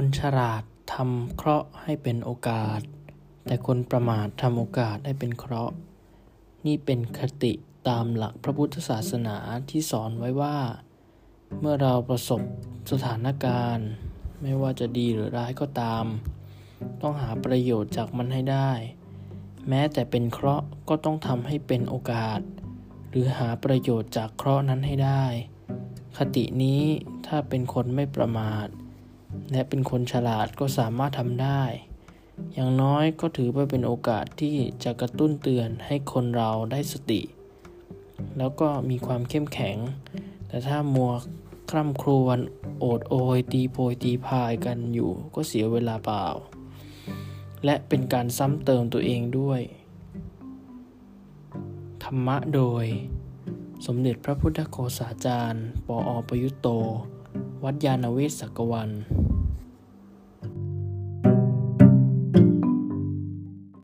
คนฉลาดทำเคราะห์ให้เป็นโอกาส แต่คนประมาททำโอกาสให้เป็นเคราะห์ นี่เป็นคติตามหลักพระพุทธศาสนาที่สอนไว้ว่า เมื่อเราประสบสถานการณ์ ไม่ว่าจะดีหรือร้ายก็ตาม ต้องหาประโยชน์จากมันให้ได้ แม้แต่เป็นเคราะห์ก็ต้องทำให้เป็นโอกาส หรือหาประโยชน์จากเคราะห์นั้นให้ได้ คตินี้ถ้าเป็นคนไม่ประมาท และเป็นคนฉลาดก็สามารถทำได้ อย่างน้อยก็ถือว่าเป็นโอกาสที่จะกระตุ้นเตือนให้คนเราได้สติ แล้วก็มีความเข้มแข็ง แต่ถ้ามัวคร่ำครวญโอดโอยตีโพยตีพายกันอยู่ก็เสียเวลาเปล่า และเป็นการซ้ำเติมตัวเองด้วย ธรรมะโดย สมเด็จพระพุทธโฆษาจารย์ ปออประยุตโต วัดยาณเวศกวัน